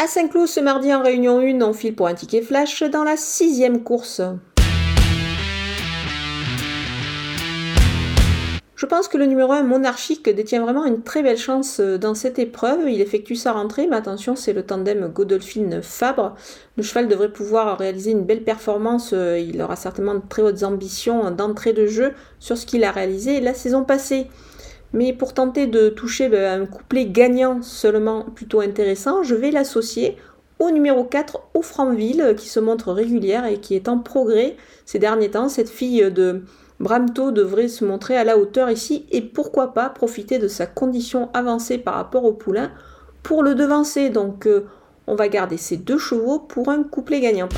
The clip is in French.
À Saint-Cloud, ce mardi en réunion 1, on file pour un ticket flash dans la sixième course. Je pense que le numéro 1 monarchique détient vraiment une très belle chance euh, dans cette épreuve. Il effectue sa rentrée, mais attention, c'est le tandem Godolphin-Fabre. Le cheval devrait pouvoir réaliser une belle performance. Euh, il aura certainement de très hautes ambitions d'entrée de jeu sur ce qu'il a réalisé la saison passée. Mais pour tenter de toucher ben, un couplet gagnant seulement plutôt intéressant, je vais l'associer au numéro 4, Franville, qui se montre régulière et qui est en progrès ces derniers temps. Cette fille de Bramto devrait se montrer à la hauteur ici et pourquoi pas profiter de sa condition avancée par rapport au poulain pour le devancer. Donc euh, on va garder ces deux chevaux pour un couplet gagnant.